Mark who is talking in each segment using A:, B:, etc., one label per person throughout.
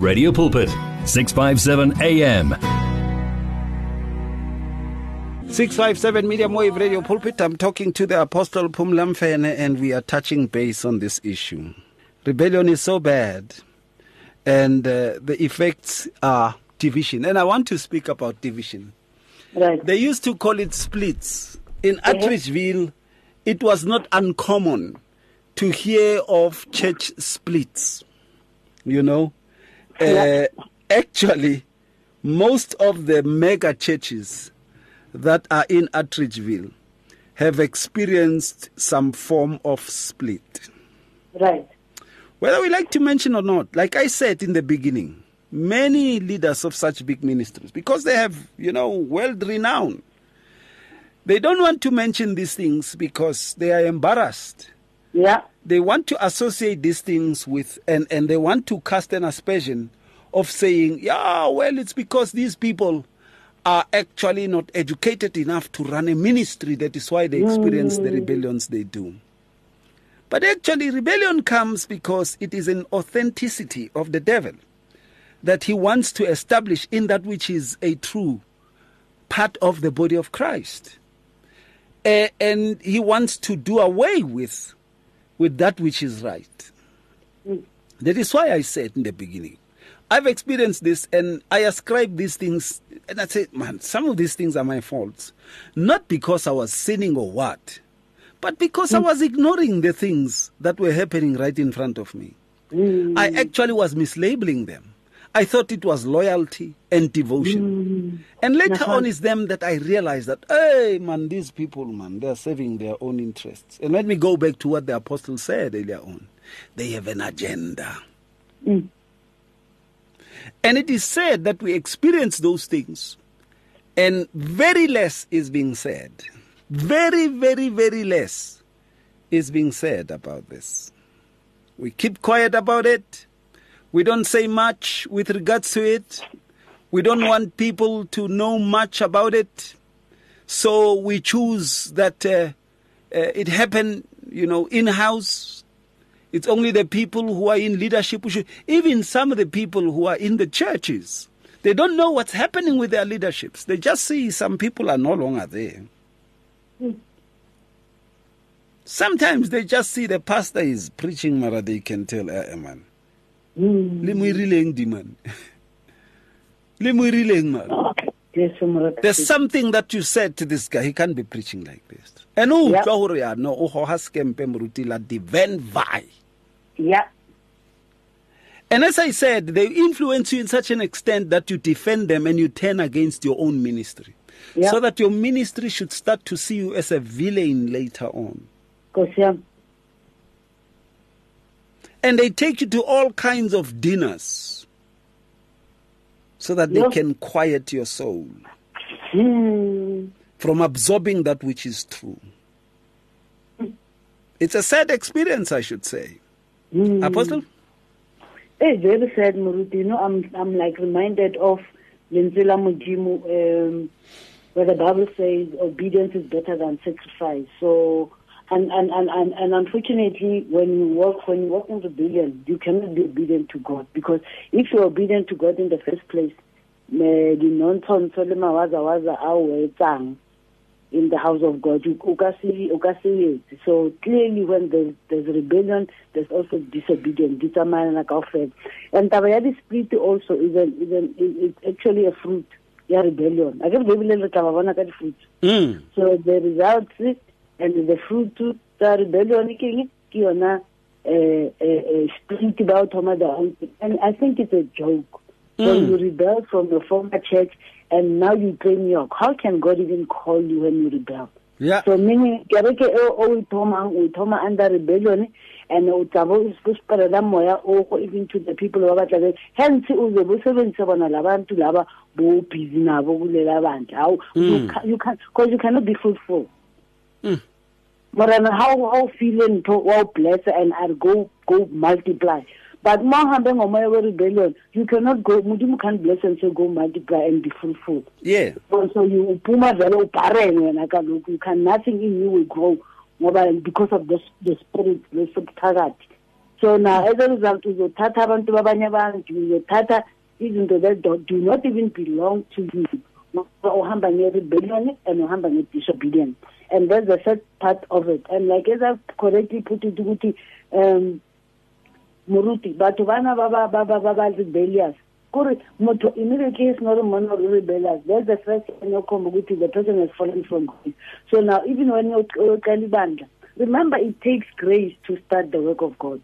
A: Radio Pulpit, 657 AM.
B: 657 Medium Wave Radio Pulpit. I'm talking to the Apostle Phumla Mfene and we are touching base on this issue. Rebellion is so bad and uh, the effects are division. And I want to speak about division.
C: Right.
B: They used to call it splits. In Atteridgeville, it was not uncommon to hear of church splits. You know, uh, actually, most of the mega churches that are in Atteridgeville have experienced some form of split.
C: Right.
B: Whether we like to mention or not, like I said in the beginning, many leaders of such big ministries, because they have, you know, world renown, they don't want to mention these things because they are embarrassed.
C: Yeah.
B: They want to associate these things with, and, and they want to cast an aspersion of saying, yeah, well, it's because these people are actually not educated enough to run a ministry. That is why they experience the rebellions they do. But actually, rebellion comes because it is an authenticity of the devil that he wants to establish in that which is a true part of the body of Christ. Uh, and he wants to do away with, with that which is right. Mm. That is why I said in the beginning, I've experienced this and I ascribe these things, and I say, man, some of these things are my faults. Not because I was sinning or what, but because I mm. was ignoring the things that were happening right in front of me. Mm. I actually was mislabeling them. I thought it was loyalty and devotion. Mm. And later on is them that I realized that, hey, man, these people, man, they're serving their own interests. And let me go back to what the apostle said earlier on. They have an agenda. Mm. And it is said that we experience those things, and very less is being said. Very, very, very less is being said about this. We keep quiet about it. We don't say much with regards to it. We don't want people to know much about it. So we choose that uh, uh, it happen, you know, in house. It's only the people who are in leadership who should, even some of the people who are in the churches. They don't know what's happening with their leaderships. They just see some people are no longer there. Sometimes they just see the pastor is preaching, Mara, they can tell, eh, man. Le mo irileng di man. Le mo irileng man. There's something that you said to this guy. He can't be preaching like this. And o
C: Yeah.
B: utlwa hore ya no o goga skempe moruti la divine vi.
C: Yeah.
B: And as I said, they influence you in such an extent that you defend them and you turn against your own ministry. So that your ministry should start to see you as a villain later on.
C: Yami.
B: And they take you to all kinds of dinners so that they can quiet your soul
C: Hmm.
B: from absorbing that which is true. It's a sad experience, I should say.
C: Hmm.
B: Apostle?
C: Hey, very sad, Muruti. You know, I'm I'm like reminded of Lenzela Mujimu, um, where the Bible says obedience is better than sacrifice. So, and and, and, and, and unfortunately, when you walk when you walk in rebellion, you cannot be obedient to God because if you're obedient to God in the first place, eh, the nonsense le mawaza waza a o etsang in the house of God. You o ka se- o ka se etse. So clearly when there's, there's rebellion, there's also disobedience. Di tsamayana kaofela. And taba ya di-split also is, an, is, an, is it's actually a fruit ya rebellion. I ke Bible le tla ba bona ka di-fruit.
B: Mm.
C: So the results and the fruit tsa rebellion ke yona split ba o thoma their own thing. And I think it's a joke. When mm. you rebel from your former church and now you claim York, how can God even call you when you rebel?
B: Yeah.
C: So meaning kereke e o e thomang o thoma under rebellion and o tla bo o spreada moya o even to the people ba batla be hence bo sebenzisa bona labantu laba bo busy nabo kulela bantu how mm. you can you can because you cannot be fruitful
B: Mm.
C: Morena how how feeling to wow bless and and go go multiply? But ma hambe ngomoya we rebellion you cannot go mudimu can't bless and say go multiply and be fruitful.
B: Yeah.
C: so so you uphuma vele ubharene wena kaloku you can nothing in you will grow ngoba because of the, the spirit lesobuthakathi so now as a result uzothatha abantu babanye abantu uzothatha izinto that do, do not even belong to you uhamba nge-rebellion and uhamba nge-disobedience. And that's the third part of it. And like as i correctly put it ukuthi um moruti batho bana ba ba ba ba ba ba rebellious. Kuri motho immediately is not a man or rebellious. That's the first thing yokhomba ukuthi the person has fallen from grace. So now even when uyoqala ibandla remember it takes grace to start the work of god.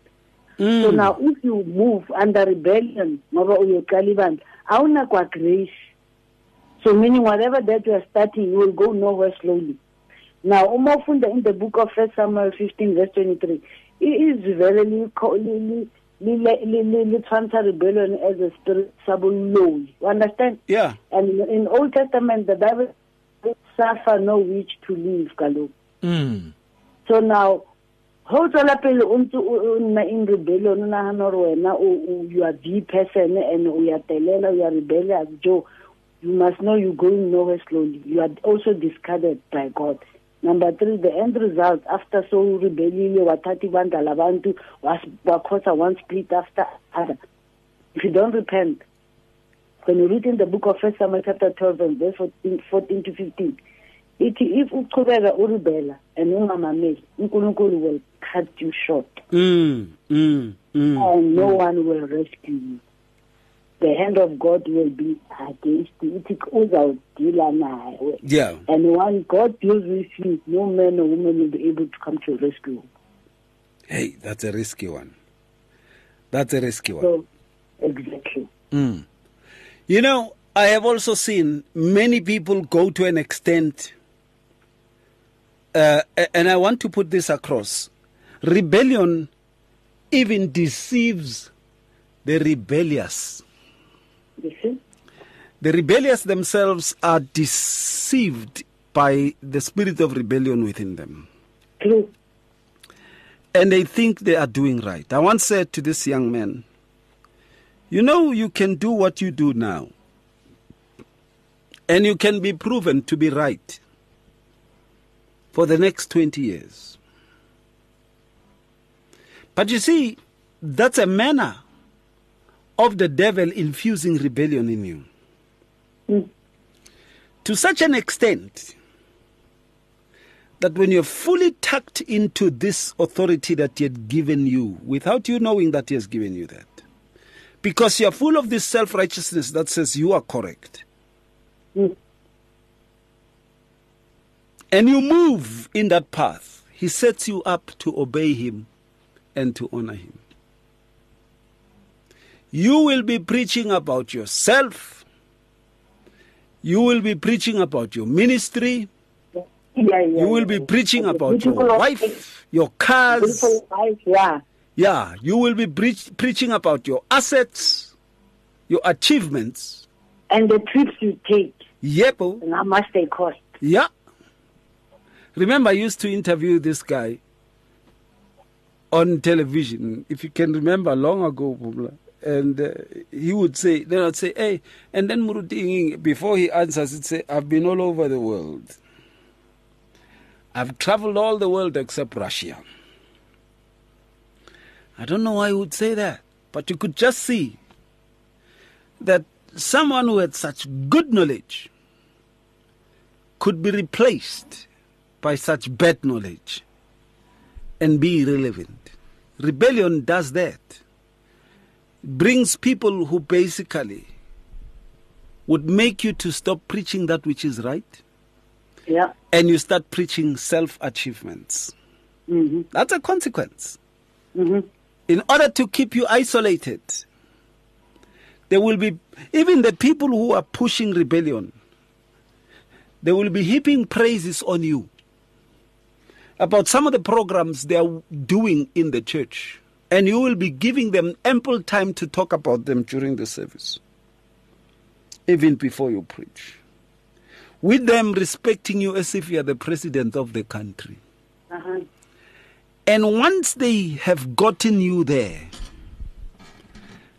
B: Mm.
C: so now if you move under rebellion ngoba uyoqala ibandla awunakwa grace. So meaning whatever that you are starting you will go nowhere slowly. Now uma in the book of first samuel 15 verse 23 it is verily co- li- li- li- li- li- li- li- transfer rebellion as a spirit law you understand?
B: Yeah.
C: And in old testament the bible suffer no witch to live kaloku
D: Mm.
C: so now ho tswela pele o ntse o nna in rebellion o nagana gore wena o- o- you are the person and o ya telela you are rebellious joe you must know you're going nowhere slowly you are also discarded by god number three the end result after so rebellile wathatha ibandla labantu was- wakhosa one split after other if you don't repent when you read in the book of first samuel chapter 12 and verse 14, 14 to 15 ithi if uchubeka urebela and ungamameli unkulunkulu will cut you short
B: mm. Mm. Mm.
C: and no one will rescue you the hand of god will be against you uzawudila nawe
B: yeah
C: and when god deals with you no man or woman will be able to come to your rescue
B: hey that's a risky one that's a risky one
C: so exactly
B: Mm. You know, I have also seen many people go to an extent, uh, and I want to put this across. Rebellion even deceives the rebellious.
C: See
B: The rebellious themselves are deceived by the spirit of rebellion within them.
C: true
B: and they think they are doing right. I once said to this young man, You know, you can do what you do now, and you can be proven to be right for the next 20 years. But you see, that's a manner of the devil infusing rebellion in you.
C: Mm.
B: To such an extent that when you're fully tucked into this authority that he had given you, without you knowing that he has given you that, because you're full of this self righteousness that says you are correct,
C: Mm.
B: and you move in that path, he sets you up to obey him and to honor him. You will be preaching about yourself. You will be preaching about your ministry.
C: yeah, yeah,
B: You will be preaching about your wife, your cars.
C: yeah
B: Yeah, you will be preach, preaching about your assets, your achievements.
C: and the trips you take
B: Yep.
C: and how much they cost
B: Yeah. Remember, I used to interview this guy on television, if you can remember, long ago, Bubla. And uh, he would say, then I'd say, hey, and then Muruti, before he answers, he'd say, I've been all over the world. I've traveled all the world except Russia. I don't know why he would say that, but you could just see that someone who had such good knowledge could be replaced by such bad knowledge and be irrelevant. Rebellion does that. Brings people who basically would make you to stop preaching that which is right
C: yeah
B: and you start preaching self achievements.
C: mhm
B: That's a consequence.
C: mhm
B: in order to keep you isolated. There will be, even the people who are pushing rebellion, they will be heaping praises on you about some of the programs they are doing in the church. And you will be giving them ample time to talk about them during the service, even before you preach. With them respecting you as if you are the president of the country.
C: uh-huh.
B: And once they have gotten you there,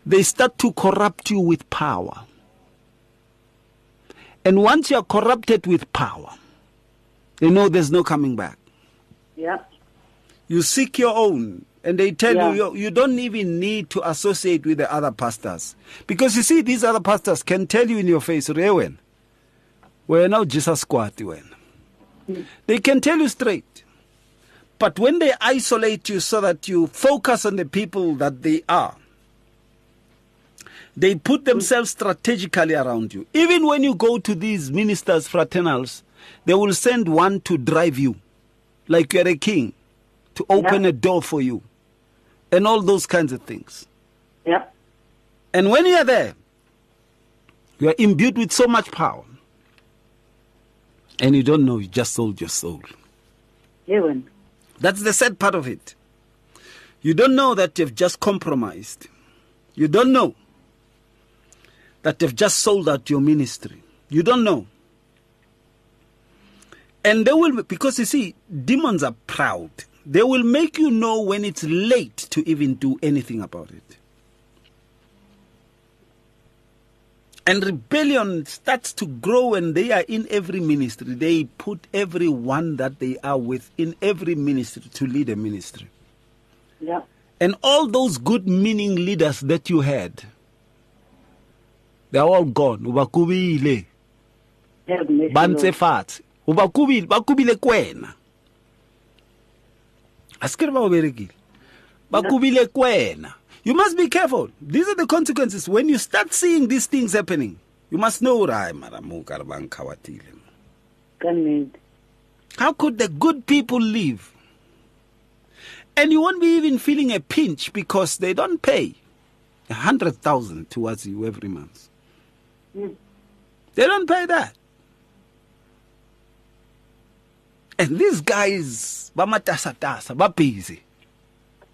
B: they start to corrupt you with power. And once you are corrupted with power, they know there's no coming back.
C: yeah
B: You seek your own, and they tell
C: Yeah.
B: you, you you don't even need to associate with the other pastors. Because you see these other pastors can tell you in your face rewen wena ujisa squat wena. They can tell you straight. But when they isolate you so that you focus on the people that they are they put themselves strategically around you. Even when you go to these ministers fraternals they will send one to drive you like you're a king to open
C: Yeah.
B: a door for you and all those kinds of things
C: Yeah.
B: and when you're there, you are imbued with so much power. And you don't know you just sold your soul.
C: Ewen.
B: That's the sad part of it. You don't know that you've just compromised. You don't know that you've just sold out your ministry. You don't know. And they will, because you see, demons are proud. They will make you know when it's late to even do anything about it. And rebellion starts to grow and they are in every ministry. They put everyone that they are with in every ministry to lead a ministry.
C: Yeah.
B: And all those good meaning leaders that you had, they're all gone. Ubakubile, bantse fatshe. Ubakubile, bakubile kwena. Askere ba o berekile. Bakubile kwena. You must be careful. These are the consequences. When you start seeing these things happening, you must know, "Rai, mara mo ka re ba nkhawatile." How could the good people live? And you won't be even feeling a pinch because they don't pay a hundred thousand towards you every month.
C: Mm.
B: They don't pay that. And these guys, bamatasatasa, ba busy.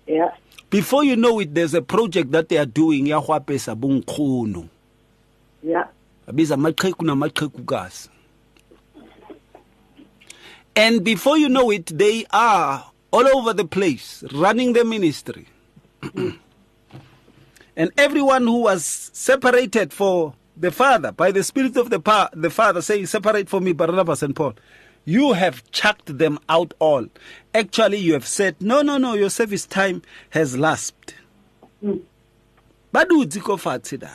C: Yeah.
B: Before you know it, there's a project that they are doing, ya go apesa bonkgono.
C: Yeah.
B: Babiza amaqhegu namaqhegukazi. And before you know it, they are all over the place running the ministry. and everyone who was separated for the Father by the Spirit of the, pa- the Father saying, Separate for me Barnabas and Paul. You have chucked them out all. Actually, you have said, No, no, no, your service time has lapsed.
C: Mm.
B: Badutsi ko fatshe da.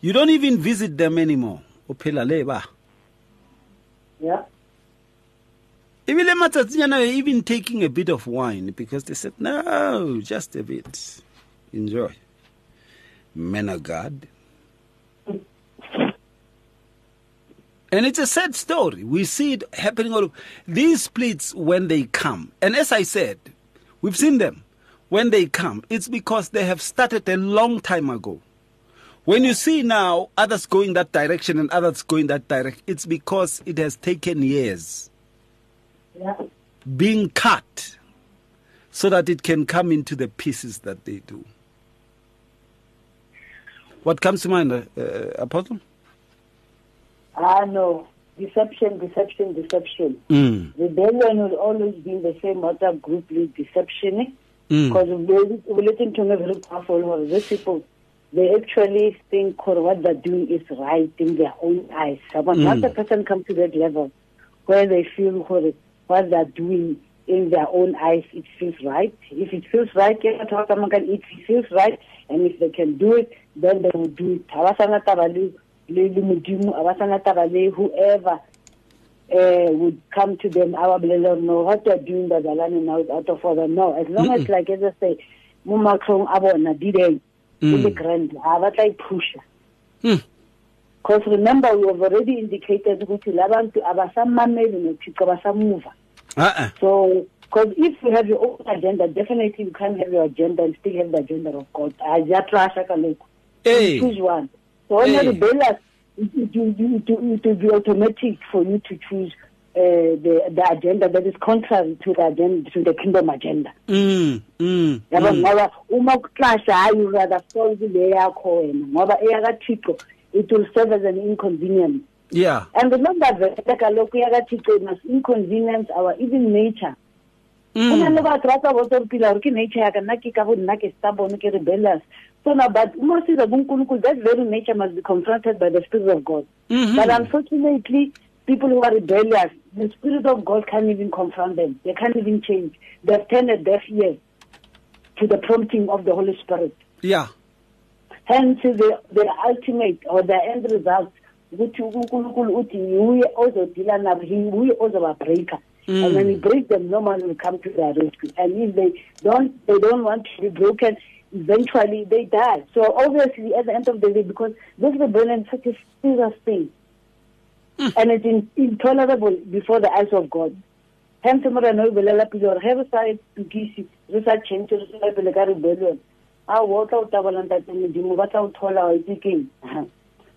B: You don't even visit them anymore. O phela le.
C: Yeah.
B: Ebile matsatsinyana you're even taking a bit of wine because they said, no, just a bit. Enjoy. Men of God. And it's a sad story. We see it happening all over. These splits, when they come, and as I said, we've seen them. When they come, it's because they have started a long time ago. When you see now others going that direction and others going that direction, it's because it has taken years
C: Yeah.
B: being cut so that it can come into the pieces that they do. What comes to mind, uh, uh, Apostle?
C: Ah, no. Deception, deception, deception.
B: Mm.
C: Rebellion will always be in the same WhatsApp group with deception.
B: Mm.
C: Because we listen to me very powerful. or These people, they actually think what they're doing is right in their own eyes. But once
B: Mm.
C: a person comes to that level where they feel what they're doing in their own eyes, it feels right. If it feels right, yeah, talk about it. If it feels right, and if they can do it, then they will do it. Le- le- Modimo, abasana taba le whoever uh, would come to them, our blessed no, what they're doing that they're learning now is out of order. No, as long as, like as I say, mo matlhong a bona di deng,
B: Mm.
C: le grand, ha ba tla ipusha.
B: Mm.
C: Because remember, we have already indicated ukuthi labantu abasamameli nothixo basamuva.
B: Uh-uh.
C: So, because if you have your own agenda, definitely you can't have your agenda and still have the agenda of God. Ajatrasha kaloku.
B: Hey.
C: Choose one. So when
B: Hey.
C: you're it, it, it, it, will be automatic for you to choose uh, the the agenda that is contrary to the agenda to the kingdom agenda.
B: Mm. Mm.
C: yabo
B: Mm.
C: ngoba uma ukuxasha hayi you rather solve le yakho wena ngoba eyakathixo it will serve as an inconvenience
B: Yeah.
C: and remember vele kaloku eyakathixo it must inconvenience our even nature go na le batho ba tsa botsa pila gore ke nature yaka nna ke ka bo nna ke stubborn ke rebellious so now but uma o sira bonkulunkulu that very nature must be confronted by the spirit of god
B: Mhm.
C: but unfortunately people who are rebellious the Spirit of God can't even confront them. They can't even change. They've turned a deaf ear to the prompting of the Holy Spirit.
B: Yeah.
C: Hence, the, the ultimate or the end result, ukuthi uNkulunkulu uthi uye ozodila nabo, he uye ozobabreaker. And when he break them, no man will come to their rescue. And if they don't, they don't want to be broken, eventually they die. So obviously, at the end of the day, because this rebellion is such a serious thing, hmm. and it's in, intolerable before the eyes of God. Hence, mara no belela pele or have side tukisi, re sa change re sa pele ka rebellion. A wo tla o tabala ntate modimo ba tla o thola wa itse keng.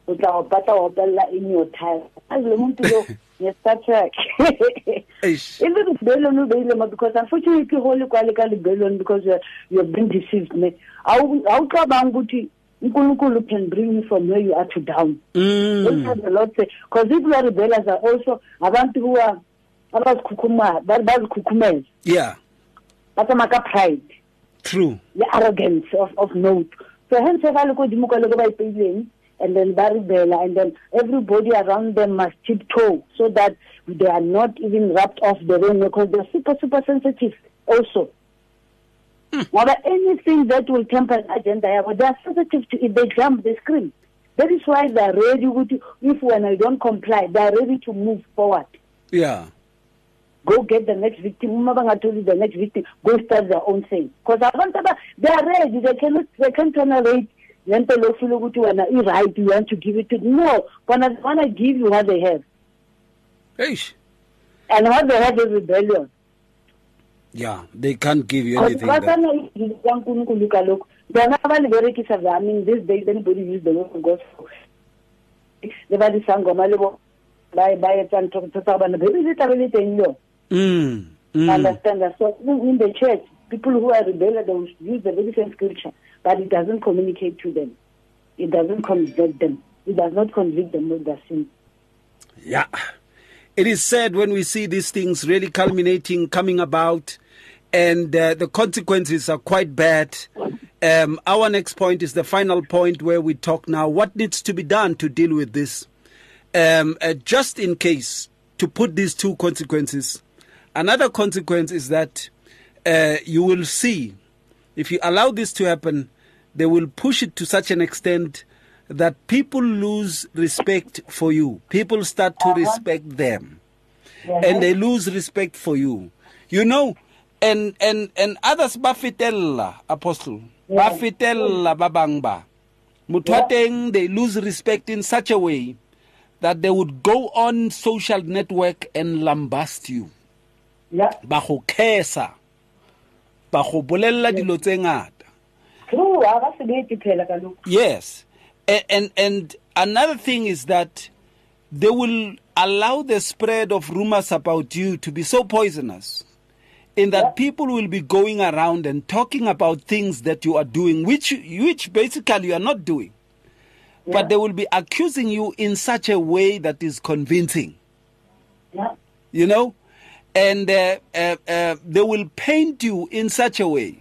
C: O tla o batla o opella in your time. As le muntu yo, yes, Star Trek.
B: Eish.
C: Even rebellion o beile ma because unfortunately ho le kwa le ka rebellion because you're, you're being deceived ne. Awu awu cabanga ukuthi uNkulunkulu can bring you from where you are to down.
B: Mm.
C: That's what the Lord said. Because people are rebellious are also abantu who are abazikhukhuma bazikhukhumeza
B: Yeah.
C: batsamaya ka pride
B: True.
C: the arrogance of, of note so hence ga le ko dimo kwa le ko ba ipeileng and then ba rebela and then everybody around them must tiptoe so that they are not even wrapped off the ring because they're super super sensitive also. Hmm. Ngoba anything that will temper an agenda they are sensitive to it they jump they scream. That is why they are ready ukuthi if when I don't comply they are ready to move forward.
B: Yeah.
C: go get the next victim. Uma bangatholi the next victim. Go start their own thing. Because they are ready. They cannot they can tolerate lento lofuna ukuthi wena i-right you want to give it to no bona they want to give you what they have
B: Eish.
C: and what they have is rebellion
B: Yeah. They can't give you anything. That,
C: bathanda izinto zikankulunkulu kaloku bona abaliberekisa i mean these days anybody use the word of god le ba disangoma le bo ba ba etsa ntho tsa bana le tla be le teng le yona
B: mm. Mm.
C: Understand that? So in the church, people who are rebellious, they use the very same scripture, but it doesn't communicate to them. It doesn't convict them. It does not convict them of their sin.
B: Yeah. It is sad when we see these things really culminating, coming about, and uh, the consequences are quite bad. Um, our next point is the final point where we talk now what needs to be done to deal with this. Um, uh, just in case, to put these two consequences. Another consequence is that uh, you will see, if you allow this to happen, they will push it to such an extent that people lose respect for you. People start to uh-huh. respect them uh-huh. and they lose respect for you. You know, and and and others ba fetella apostle ba fetella ba bang ba. Motho wa teng, they lose respect in such a way that they would go on social network and lambast you
C: Yeah.
B: ba go kesa ba go bolella dilo tse ngata
C: True. ha ba sebetse phela kaloku.
B: Yes. And, and and another thing is that they will allow the spread of rumors about you to be so poisonous in that
C: Yeah.
B: people will be going around and talking about things that you are doing which which basically you are not doing
C: Yeah.
B: but they will be accusing you in such a way that is convincing
C: Yeah.
B: you know and uh, uh, uh, they will paint you in such a way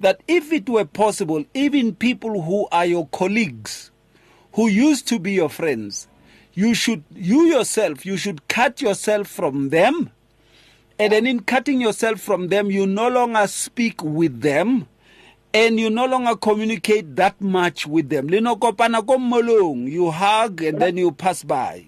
B: that if it were possible even people who are your colleagues who used to be your friends you should you yourself you should cut yourself from them. And then in cutting yourself from them you no longer speak with them and you no longer communicate that much with them. You hug and then you pass by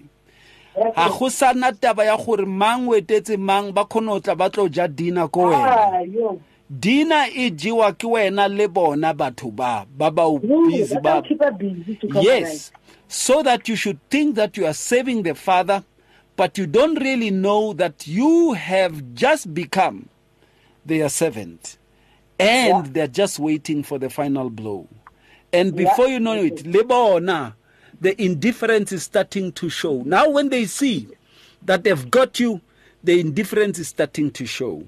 B: ga go sana taba ya gore mang o etetse mang ba kgone go tla ba tlo ja dina ko wena.
C: Ah,
B: dina e jewa ke wena le bona batho ba ba ba o busy ba
C: how keep her busy to come
B: yes. so that you should think that you are saving the father but you don't really know that you have just become their servant. And
C: Yeah.
B: they're just waiting for the final blow. And
C: Yeah.
B: before you know it le bona the indifference is starting to show. Now when they see that they've got you the indifference is starting to show.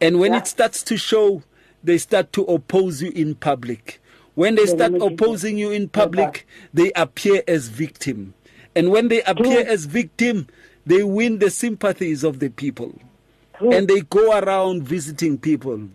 B: And when
C: Yeah.
B: it starts to show they start to oppose you in public. When they start
C: name of Jesus.
B: opposing you in public they appear as victim. And when they appear as victim they win the sympathies of the people. And they go around visiting people.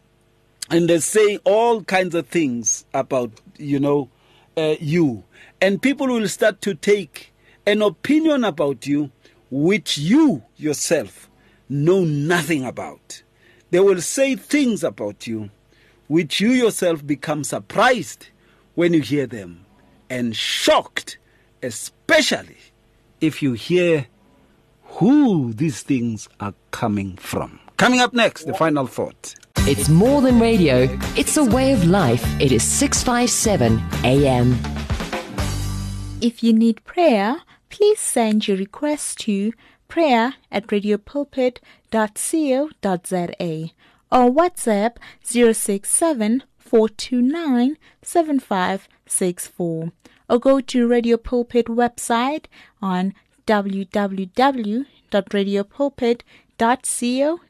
B: And they say all kinds of things about you know uh, you and people will start to take an opinion about you which you yourself know nothing about. They will say things about you which you yourself become surprised when you hear them and shocked, especially if you hear who these things are coming from. Coming up next, the final thought.
D: It's more than radio, it's a way of life. It is 657 AM.
E: If you need prayer, please send your request to prayer at radiopulpit.co.za or WhatsApp 067 429 7564 or go to Radio Pulpit website on www.radiopulpit.co.za.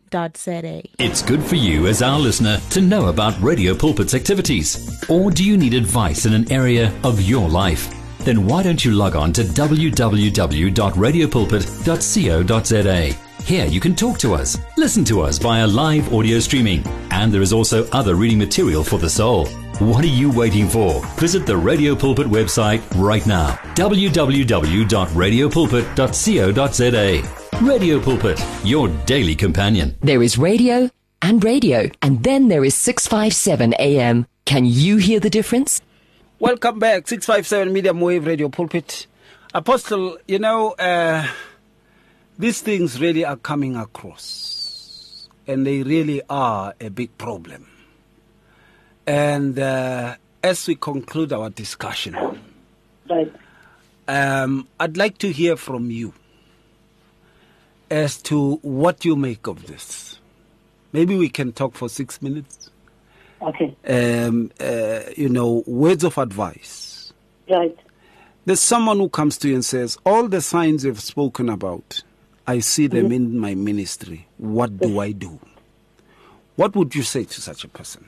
A: It's good for you as our listener to know about Radio Pulpit's activities. Or do you need advice in an area of your life? Then why don't you log on to www.radiopulpit.co.za? Here you can talk to us, listen to us via live audio streaming, and there is also other reading material for the soul. What are you waiting for? Visit the Radio Pulpit website right now www.radiopulpit.co.za. Radio Pulpit, your daily companion.
D: There is radio and radio, and then there is 657 AM. Can you hear the difference?
B: Welcome back, 657 Medium Wave Radio Pulpit. Apostle, you know, uh, these things really are coming across, and they really are a big problem. And uh, as we conclude our discussion,
C: Right.
B: um, I'd like to hear from you as to what you make of this. Maybe we can talk for six minutes.
C: Okay.
B: Um, uh, you know, words of advice.
C: Right.
B: There's someone who comes to you and says, All the signs you've spoken about, I see them in my ministry. What do I do? What would you say to such a person?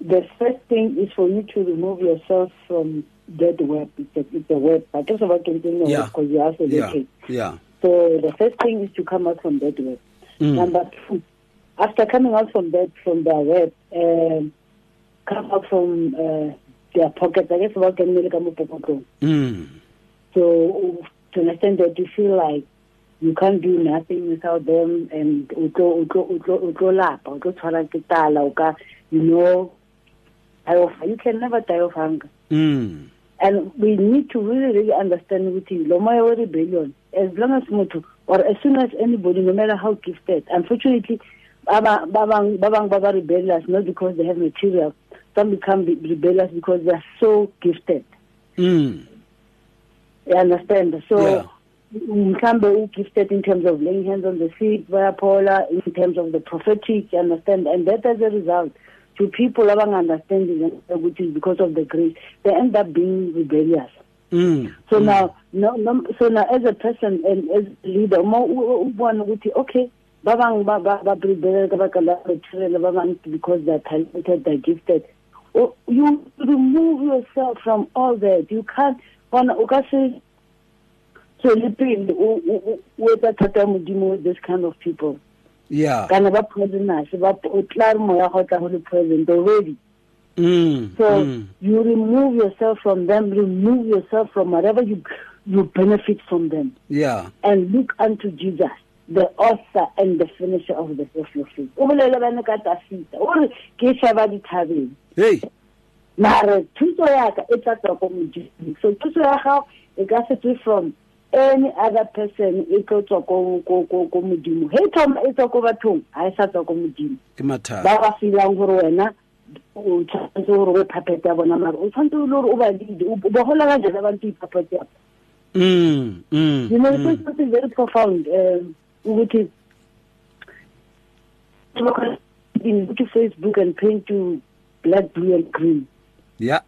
C: The first thing is for you to remove yourself from that web. It's a, it's a web. I guess about continuing
B: Yeah.
C: because you are
B: Yeah, yeah.
C: So the first thing is to come out from that web.
B: Mm.
C: Number two, after coming out from that from the web, um, come out from uh, their pocket. I guess about getting mm.
B: Mm.
C: So to understand that you feel like you can't do nothing without them and o tlo- o tlo- o tlo- o tlo lapa, o tshwara ke tala, o ka- you know die of you can never die of hunger.
B: Mm.
C: And we need to really, really understand with you, Loma or rebellion, as long as Mutu, or as soon as anybody, no matter how gifted, unfortunately, Baba Babang Babang Baba rebellious, not because they have material. Some become rebellious because they are so gifted.
B: Mm.
C: You understand?
B: Yeah.
C: So, mhlambe gifted in terms of laying hands on the sick, Paula, in terms of the prophetic, you understand? And that as a result, to people abang understanding, which is because of the grace, they end up being rebellious.
B: Mm.
C: So now, no, no, so now as a person and as a leader, mo one would okay, babang ba ba ba rebel ka baka la material ba bang because they're talented, they're gifted. Oh, you remove yourself from all that. You can't. One, o ka se tswele o o o etsa thata modimo with this kind of people.
B: Yeah.
C: Kana ba poisonous, ba o tla re moya ga o tla go le poisoned already.
B: Mm.
C: So
B: mm.
C: you remove yourself from them, remove yourself from whatever you you benefit from them,
B: Yeah.
C: and look unto Jesus, the author and the finisher of the of your faith. O bolele bana ka tafita, o re ke shaba dithabeng.
B: Hey.
C: Mare thuso ya ka e tla tswa ko Modimo. So thuso ya gago e ka se tswe from any other person e tlo tswa ko ko ko ko Modimo. He thoma e tswa ko bathong, ha e sa tswa ko Modimo.
B: Ke mathata.
C: ba ba feelang gore wena o tshwanetse gore o phapete ya bona mare o tshwanetse le gore o ba lead o ba gola ka jana ba ntse iphapete ya
B: Mm. Mm.
C: you know
B: mm.
C: it's something very profound um ukuthi to Facebook and paint to black blue and green
B: Yeah.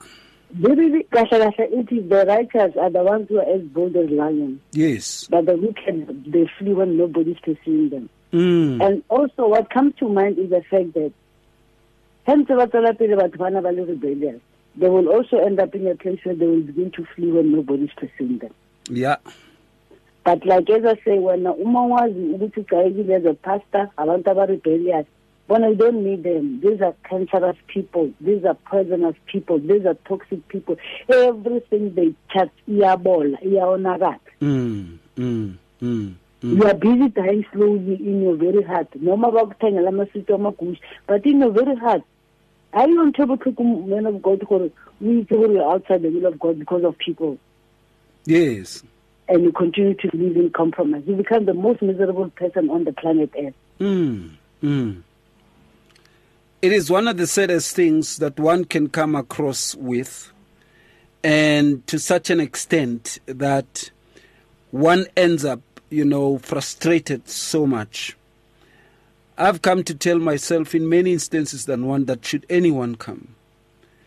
C: really kahle kahle it is the writers are the ones who are as bold as lions
B: Yes.
C: but the wicked they flee when nobody's pursuing them
B: Mm.
C: And also, what comes to mind is the fact that hence ba tswela pele batho bana ba le rebellious, they will also end up in a place where they will begin to flee when nobody's pursuing them.
B: Yeah.
C: But like as I say, when uma wazi ukuthi ugayekile as a pastor, abantu aba rebellious, bona you don't need them. These are cancerous people. These are poisonous people. These are toxic people. Everything they touch, iyabola, iyawonakala.
B: Mm. Mm. Mm.
C: You are busy dying slowly in your very heart. Noma bakuthengela amaswiti amagusha but in your very heart are you on table man of god? Gore gore you're outside the will of god because of people.
B: Yes.
C: And you continue to live in compromise. You become the most miserable person on the planet earth.
B: Mm, mm. It is one of the saddest things that one can come across with, and to such an extent that one ends up, you know, frustrated so much. I've come to tell myself in many instances than one that should anyone come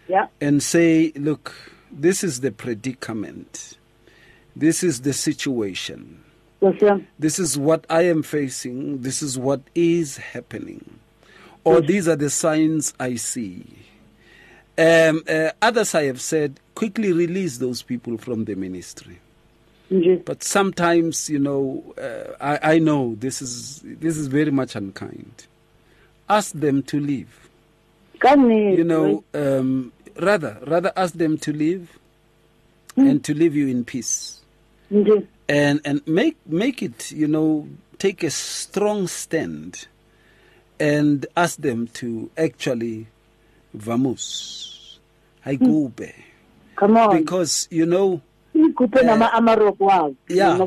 C: yeah
B: and say, look, this is the predicament, this is the situation.
C: yes yeah
B: this is what I am facing, this is what is happening, or these are the signs I see. Um, uh, others I have said, quickly release those people from the ministry.
C: Nje
B: But sometimes, you know, uh, I, I know this is this is very much unkind. Ask them to leave. You know, um, rather rather ask them to leave, and to leave you in peace.
C: nje
B: and and make make it you know take a strong stand and ask them to actually vamos haigube
C: come on.
B: Because you know
C: ikhuphe nama amaroko wawo
B: yeah.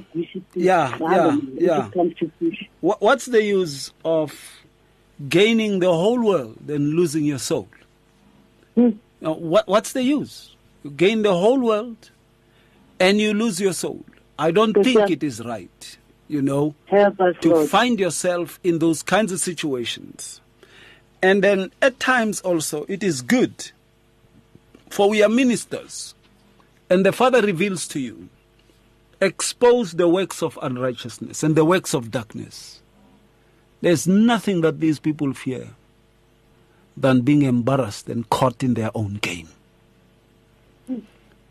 B: Yeah, yeah, yeah.
C: it comes to push
B: what, what's the use of gaining the whole world and losing your soul
C: Hmm.
B: What what's the use you gain the whole world and you lose your soul i don't think it is right you know
C: help us
B: to
C: Lord
B: find yourself in those kinds of situations. And then at times also, it is good, for we are ministers, and the Father reveals to you, expose the works of unrighteousness and the works of darkness. There's nothing that these people fear than being embarrassed and caught in their own game.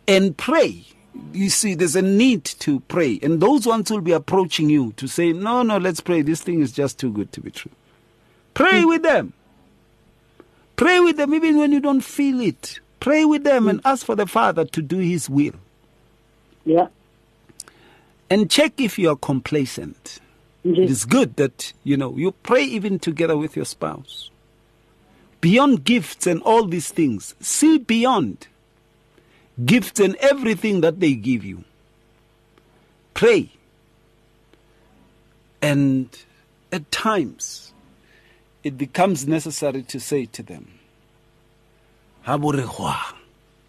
B: And pray. You see, there's a need to pray. And those ones will be approaching you to say, no, no, let's pray. This thing is just too good to be true. Pray with them. Pray with them even when you don't feel it. Pray with them and mm. ask for the Father to do His will.
C: yeah
B: And check if you are complacent. It is good that, you know, you pray even together with your spouse. Beyond gifts and all these things, see beyond gifts and everything that they give you. Pray. And at times, it becomes necessary to say to them, "Haboregwa,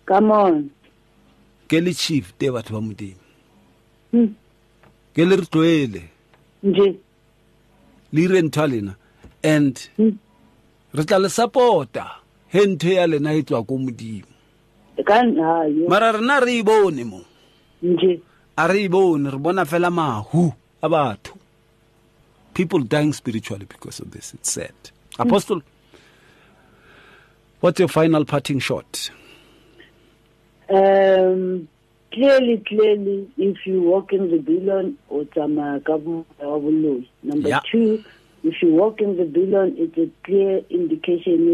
C: come on
B: ke le chief te batho ba modimo.
C: Hmm.
B: ke le re tloele
C: nje.
B: Le ire ntho ya lena. And
C: Hmm.
B: re tla le support-a he ntho ya lena e tswa ko modimo. Mara rena re e bone mo. A re e bone re bona fela mahu a batho. People dying spiritually because of this it's sad. Apostle what's your final parting shot?
C: Um clearly clearly if you walk in the ka moya wa boloi number
B: Yeah.
C: two if you walk in rebellion it's a clear indication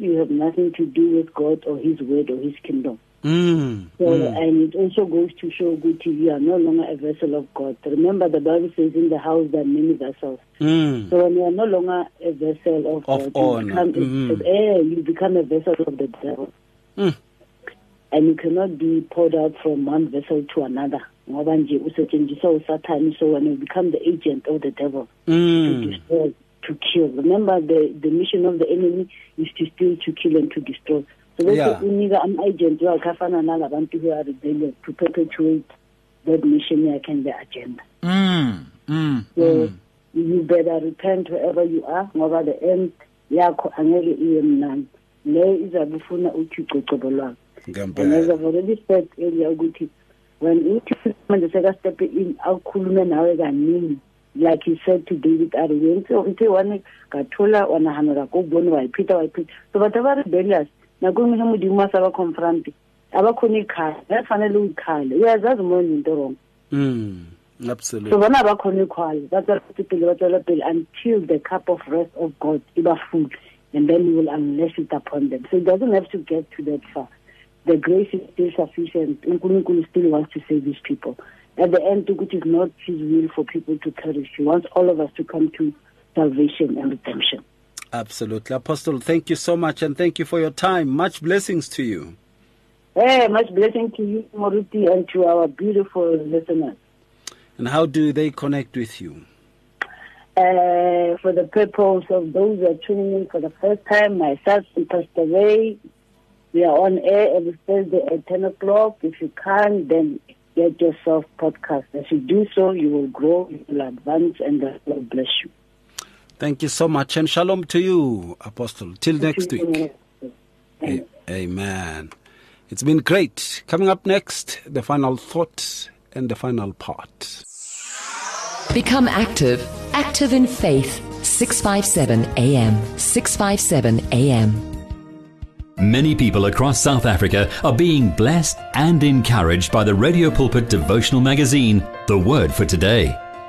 C: you have nothing to do with god or his word or his kingdom
B: mm.
C: So, and it also goes to show good you are no longer a vessel of God. Remember, the Bible says, "In the house there are many vessels."
B: Mm.
C: So when you are no longer a vessel of,
B: Of
C: God, you become,
B: Mhm.
C: eh, you become a vessel of the devil,
B: Mm.
C: and you cannot be poured out from one vessel to another. Ngoba nje usetshenziswa uSathane, So when you become the agent of the devil to
B: Mm.
C: destroy, to kill. Remember, the the mission of the enemy is to steal, to kill, and to destroy. So bese
B: Yeah.
C: unika ama-agent wakhe afana nalabantu who are rebellious to perpetuate that mission yakhe and the agenda.
B: Mm. Mm.
C: So you better repent wherever you are ngoba the end yakho angeke iye mnandi leyo izabe ufuna uthi ucocobo lwakho and as
B: Ngempela.
C: I've already said earlier ukuthi when uthi manje sekastepe in awukhulume nawe kaningi like he said to david a re entse ntse wane ka thola wa naganela ko bone wa ipheta wa ipheta so batho ba rebellious nako engwe ge modimo a sa ba confronte a ba kgone ikgale ga tshwanele o ikgale o yazazi mo nento wrong
B: Mm.
C: so
B: Absolutely.
C: bona ba kgone kgwale ba tsweletse pele ba tswela pele until the cup of wrath of god e ba full and then he will unleash it upon them so it doesn't have to get to that far the grace is still sufficient unkulunkulu still wants to save these people at the end, which is not His will for people to perish. He wants all of us to come to salvation and redemption.
B: Absolutely. Apostle, thank you so much and thank you for your time. Much blessings to you.
C: Hey, much blessing to you, Moruti, and to our beautiful listeners.
B: And how do they connect with you?
C: Uh, for the purpose of those who are tuning in for the first time, myself and Pastor Ray, we are on air every Thursday at 10 o'clock. If you can't, then get yourself podcast. As you do so, you will grow, you will advance, and God will bless you.
B: Thank you so much. And shalom to you, Apostle. Till next week.
C: you.
B: Amen. It's been great. Coming up next, the final thought and the final part.
D: Become active. Active in faith. 657 AM. 657 AM.
A: Many people across South Africa are being blessed and encouraged by the Radio Pulpit devotional magazine, The Word for Today.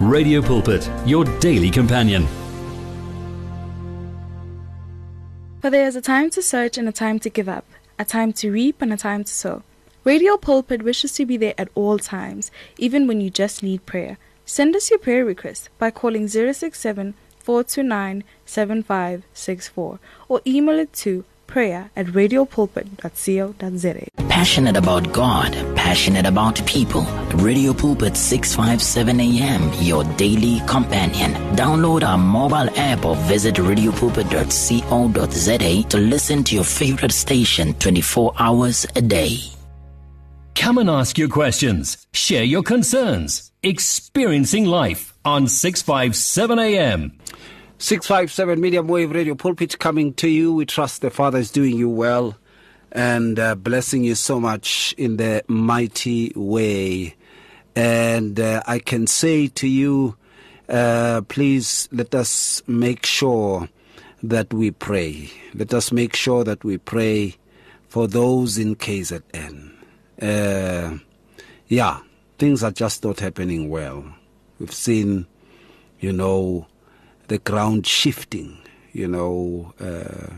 A: Radio Pulpit, your daily companion.
F: For there is a time to search and a time to give up, a time to reap and a time to sow. Radio Pulpit wishes to be there at all times, even when you just need prayer. Send us your prayer request by calling 067 429 7564 or email it to prayer at radiopulpit.co.za.
G: Passionate about God, passionate about people. Radio Pulpit 657 AM, your daily companion. Download our mobile app or visit radiopulpit.co.za to listen to your favorite station 24 hours a day.
A: Come and ask your questions. Share your concerns. Experiencing life on 657 AM.
B: 657 Medium Wave Radio Pulpit coming to you. We trust the Father is doing you well and uh, blessing you so much in the mighty way. And uh, I can say to you, uh, please let us make sure that we pray. Let us make sure that we pray for those in KZN. Uh, yeah, things are just not happening well. We've seen, you know, the ground shifting, you know, uh,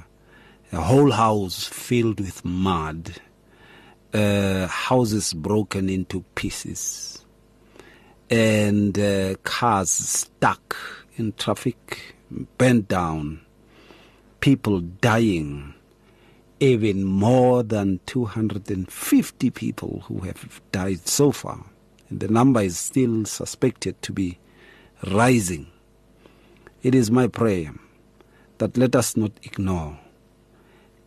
B: a whole house filled with mud, uh, houses broken into pieces, and uh, cars stuck in traffic, bent down, people dying, even more than 250 people who have died so far. And the number is still suspected to be rising. It is my prayer that let us not ignore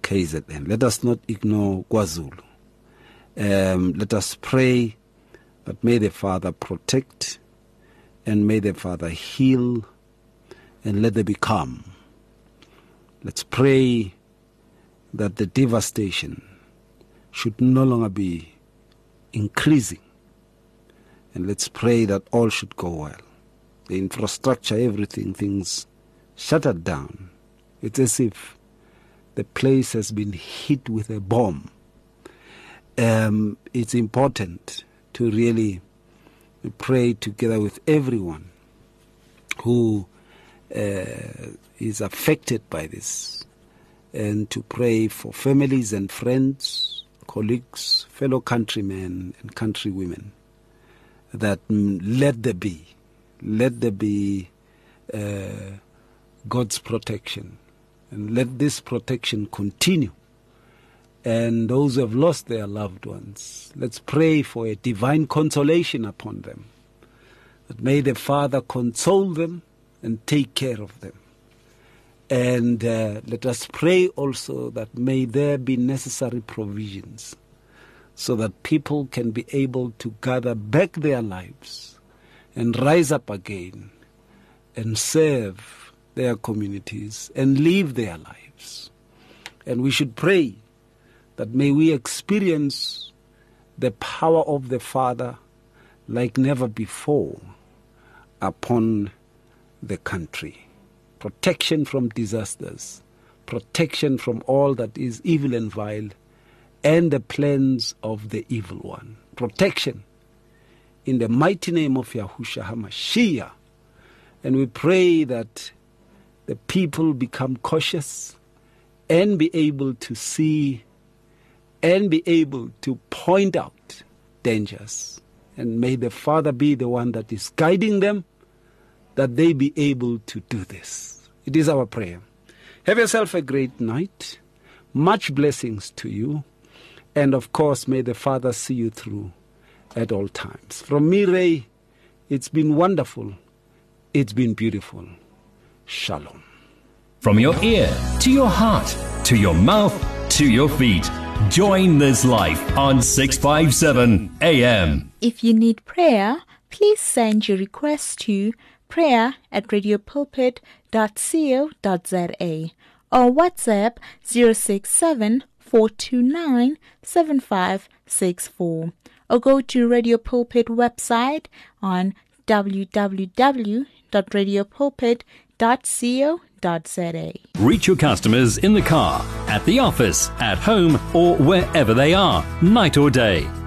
B: KZN. Let us not ignore KwaZulu. Um, let us pray that may the Father protect and may the Father heal and let there be calm. Let's pray that the devastation should no longer be increasing. And let's pray that all should go well. The infrastructure, everything, things shuttered down. It's as if the place has been hit with a bomb. Um, it's important to really pray together with everyone who uh, is affected by this and to pray for families and friends, colleagues, fellow countrymen and countrywomen that let there be, let there be uh, God's protection and let this protection continue. And those who have lost their loved ones, let's pray for a divine consolation upon them. That may the Father console them and take care of them. And uh, let us pray also that may there be necessary provisions so that people can be able to gather back their lives and rise up again and serve their communities and live their lives. And we should pray that may we experience the power of the Father like never before upon the country. Protection from disasters, protection from all that is evil and vile, and the plans of the evil one. Protection in the mighty name of Yahushua HaMashiach. And we pray that the people become cautious and be able to see and be able to point out dangers. And may the Father be the one that is guiding them, that they be able to do this. It is our prayer. Have yourself a great night. Much blessings to you. And of course, may the Father see you through at all times. From me, Ray, it's been wonderful. It's been beautiful. Shalom.
A: From your ear to your heart to your mouth to your feet. Join this life on 657 AM.
E: If you need prayer, please send your request to prayer at radiopulpit.co.za or WhatsApp 067 429 7564 or go to Radio Pulpit website on www.radiopulpit.co.za.
A: Reach your customers in the car, at the office, at home, or wherever they are, night or day.